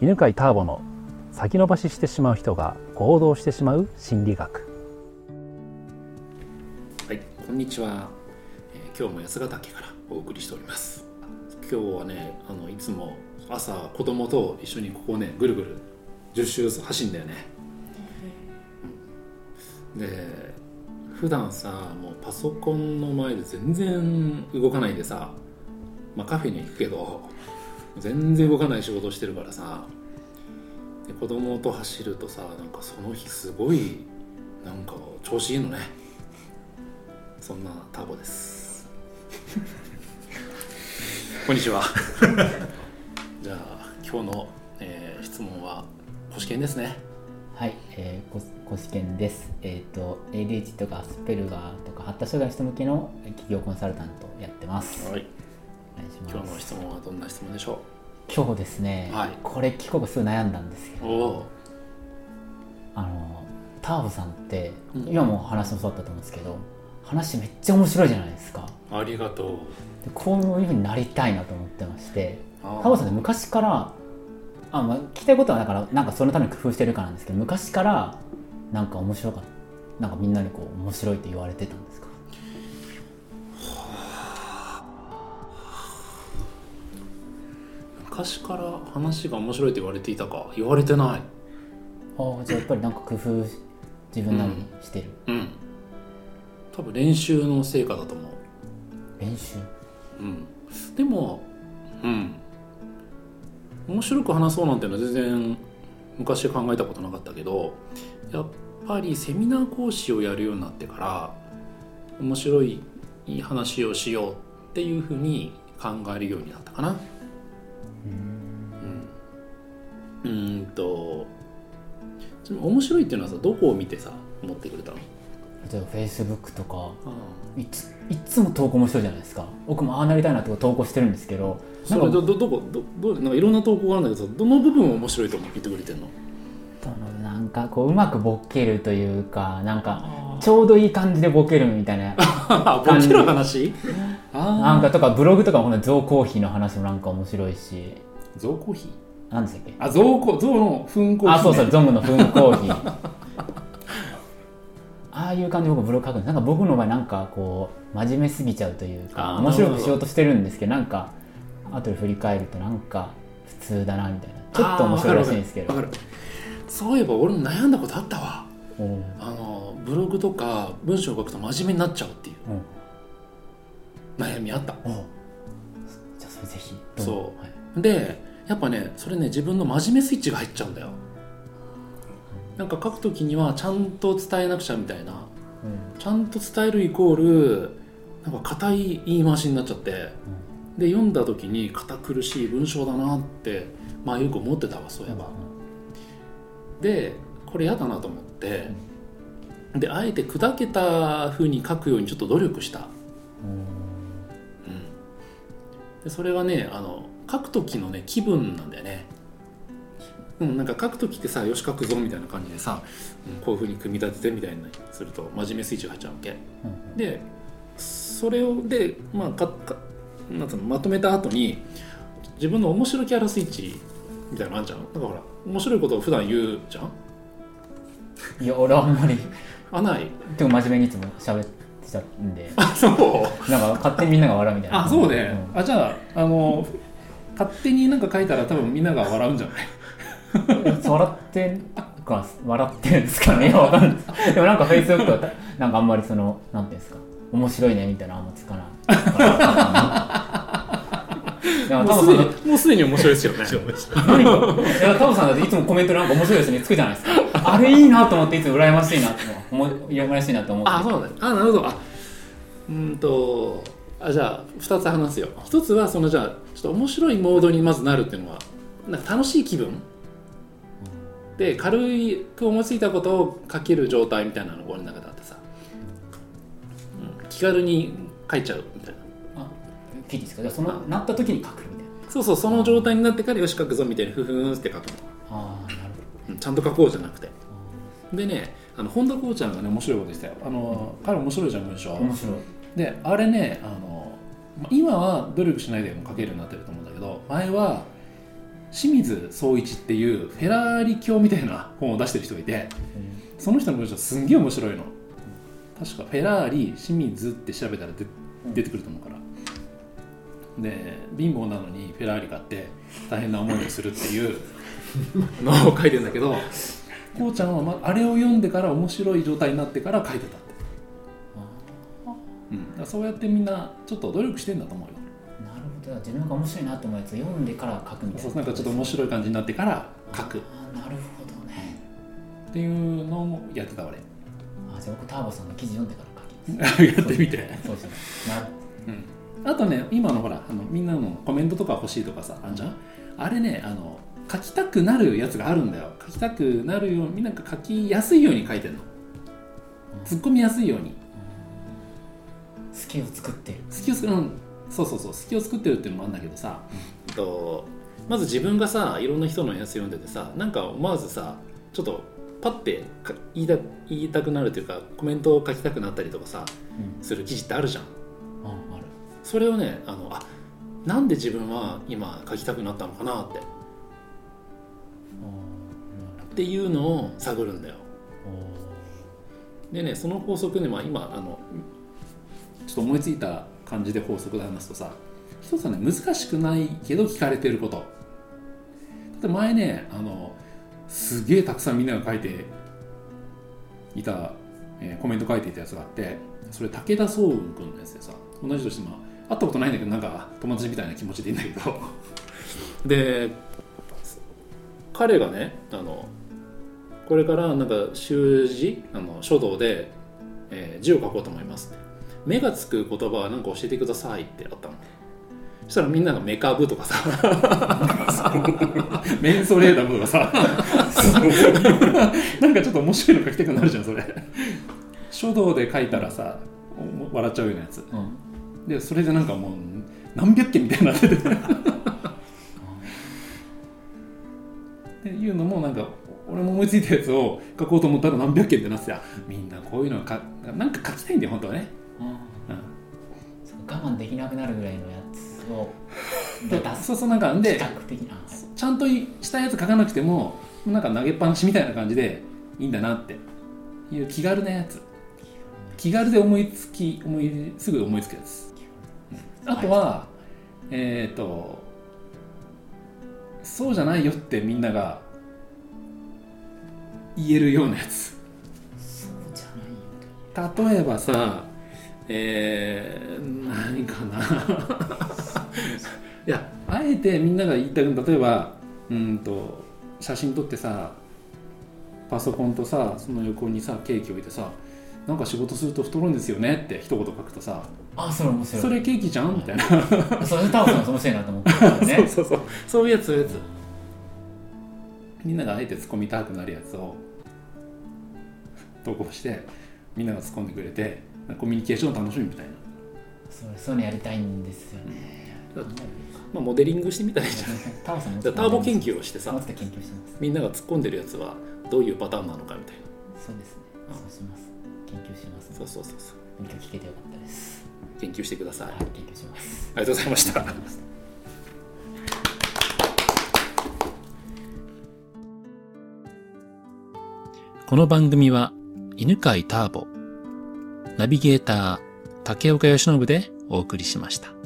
犬飼ターボの先延ばししてしまう人が行動してしまう心理学。はい、こんにちは、えー今日も八ヶ岳からお送りしております。今日はねあのいつも朝子供と一緒にここねぐるぐる10周走んだよね、うん。で普段さもうパソコンの前で全然動かないでさ、まあ、カフェに行くけど全然動かない仕事してるからさで子供と走るとさなんかその日すごいなんか調子いいのねそんなターボです こんにちは じゃあ今日の、えー質問は星健ですねはい、えー、ココシケンです。えっ、と ADHD とかアスペルガーとか発達障害の人向けの企業コンサルタントやってます。はい。今日の質問はどんな質問でしょ今日ですね、はい。これ聞こうかすごい悩んだんですけど、あのターボさんって、うん。今も話もそうだったと思うんですけど、話めっちゃ面白いじゃないですか。ありがとう。でこういうふうになりたいなと思ってまして、ターボさんって昔からあ、まあ、聞きたいことはだからなんかそのために工夫してるからなんですけど昔からなんか面白かったなんかみんなにこう面白いって言われてたんですか？昔から話が面白いと言われていたか言われてない。ああじゃあやっぱりなんか工夫自分なりにしてる、うん。多分練習の成果だと思う。練習？うん。でもうん。面白く話そうなんていうのは全然昔考えたことなかったけどやっぱりセミナー講師をやるようになってから面白いいい話をしようっていうふうに考えるようになったかなうん。うーんと面白いっていうのはさどこを見てさ思ってくれたの？例えばフェイスブックとかいついつも投稿面白いじゃないですか。僕もああなりたいなって投稿してるんですけどなんかどどどこ？どどなんかいろんな投稿があるんだけどさどの部分を面白いと思ってくれてんの？そのなんかこううまくボケるというかなんかちょうどいい感じでボケるみたいな あボケる話？あ なんかとかブログとかもウコーヒーの話もなんか面白いし。ゾウコーヒー？何でしたっけ？あの糞コーヒー、ね、あそうそうゾムのフンコーヒー。ああいう感じで僕ブログ書くんです。なんか僕の場合なんかこう真面目すぎちゃうというか面白くしようとしてるんですけどなんか後で振り返るとなんか普通だなみたいな。ちょっと面白いらしいんですけど。そういえば俺も悩んだことあったわ。あのブログとか文章を書くと真面目になっちゃうっていう。うん。悩みあった。おじゃあそれぜひ。どそう。ぞはい。でやっぱねそれね自分の真面目スイッチが入っちゃうんだよ。なんか書くときにはちゃんと伝えなくちゃみたいな。うん。ちゃんと伝えるイコールなんか硬い言い回しになっちゃって。で読んだ時に堅苦しい文章だなってまあよく思ってたわそういえば、でこれ嫌だなと思ってであえて砕けた風に書くようにちょっと努力した、うん、でそれはねあの書く時のね気分なんだよね。うん、なんか書く時ってさよし書くぞみたいな感じでさ、うんこういうふうに組み立ててみたいにすると真面目スイッチが入っちゃうわけ。うん。でそれをで、まあ、かかなんつうのまとめた後に自分の面白キャラスイッチみたいなのあるじゃん。だからほら面白いことを普段言うじゃん。いや俺はあんまりあない？でも真面目にいつも喋ってちゃうんで。あそう。なんか勝手にみんなが笑うみたいな。あそうね、ん。あじゃああの勝手になんか書いたら多分みんなが笑うんじゃない？笑ってか笑ってるんですかね？いやわかんない。ですでもなんかフェイスブックはなんかあんまりそのなんていうんですか？面白いねみたいなのあんまつかないいやもうすでタモさんだにもうすでに面白いですよね。何かいやタモさんだっていつもコメントなんか面白いですねつくじゃないですか。あれいいなと思っていつも羨ましいなって。思う羨ましいなと思って。あそうだ。ねあなるほど。あうーんとあじゃあ2つ話すよ。一つはそのじゃあちょっと面白いモードにまずなるっていうのはなんか楽しい気分？で軽く思いついたことを書ける状態みたいなのが俺の中であってさ、うん、気軽に書いちゃうみたいな。あ聞いていいですか？じゃあそのなった時に書くみたいな。そうそうその状態になってからよし書くぞみたいにふふーんって書くの、ああなるうんちゃんと書こうじゃなくて。でねあの本田こうちゃんがね面白いこと言ってたよ。あの、彼面白いじゃん文章。面白い。であれねあのまあ今は努力しないでも書けるようになってると思うんだけど前は清水総一っていうフェラーリ教みたいな本を出してる人がいてその人の文章すんげえ面白いの。確かフェラーリ清水って調べたら出出てくると思うから。で貧乏なのにフェラーリ買って大変な思いをするっていうのを書いてるんだけどこうちゃんは、ま、あれを読んでから面白い状態になってから書いてたって、うん、だからそうやってみんなちょっと努力してんだと思うよ。なるほど。自分が面白いなと思うやつを読んでから書くみたいなそうなんかちょっと面白い感じになってから書く。なるほどね。っていうのをやってた俺。あじゃあ僕ターボさんの記事読んでから書きます。やってみて。そうですねなるあとね今のほらあのみんなのコメントとか欲しいとかさあんじゃん。あれねあの書きたくなるやつがあるんだよ。書きたくなるようになんか書きやすいように書いてるの。突っ込みやすいように。好きを作ってる。隙を作る。うん。そうそうそう。隙を作ってるっていうのもあるんだけどさ、えっと、まず自分がさいろんな人のやつ読んでてさなんか思わずさちょっとパッてか言いた言いたくなるというかコメントを書きたくなったりとかさうん。する記事ってあるじゃん。あある。それをねあのあなんで自分は今書きたくなったのかなってっあていうのを探るんだよ。ーでねその法則ね、まあ、今あのちょっと思いついた感じで法則で話すとさ一つはね難しくないけど聞かれてること。だって前ねあのすげえたくさんみんなが書いていた、えーコメント書いていたやつがあってそれ武田壮雲君のやつでさ同じとしてまあ会ったことないんだけどなんか友達みたいな気持ちでいいんだけど。で彼がねあのこれからなんか習字あの書道で、えー字を書こうと思いますって。目がつく言葉は何か教えてくださいってあったの。そしたらみんながメカブとかさ。メンソレーダムとかさ。なんかちょっと面白いの書きたくなるじゃんそれ。書道で書いたらさお笑っちゃうようなやつ。うん。でそれでなんかもう何百件みたいになっててっていうのもなんか俺も思いついたやつを書こうと思ったら何百件ってなってた。みんなこういうのかなんか書きたいんだよ本当はね、うん。我慢できなくなるぐらいのやつをで出す？そうそうなんかで比較的な。ちゃんとしたやつ書かなくてもなんか投げっぱなしみたいな感じでいいんだなって。いう気軽なやつ。気軽で思いつき思いすぐ思いつくやつ。あとは、えっ、とそうじゃないよってみんなが言えるようなやつ。そうじゃないよ例えばさえー、何かな。いやあえてみんなが言いたく例えばうんと写真撮ってさパソコンとさその横にさケーキ置いてさなんか仕事すると太るんですよねって一言書くとさあそれ面白いそれケーキじゃん？みたいな。それタオさん面白いなと思ってねそうそうそう。そういうやつそういうやつ。みんながあえて突っ込みたくなるやつを投稿してみんなが突っ込んでくれてコミュニケーションを楽しむみたいな、それそういうのやりたいんですよね。まあ、モデリングしてみたらいいじゃん。タオさんターボ研究をしてさみんなが突っ込んでるやつはどういうパターンなのかみたいな。そうですね。そうします研究しますそうそうそうそう。勉強聞けてよかったです。研究してください、はい研究します。ありがとうございました。この番組は犬飼ターボ、ナビゲーター竹岡由伸でお送りしました。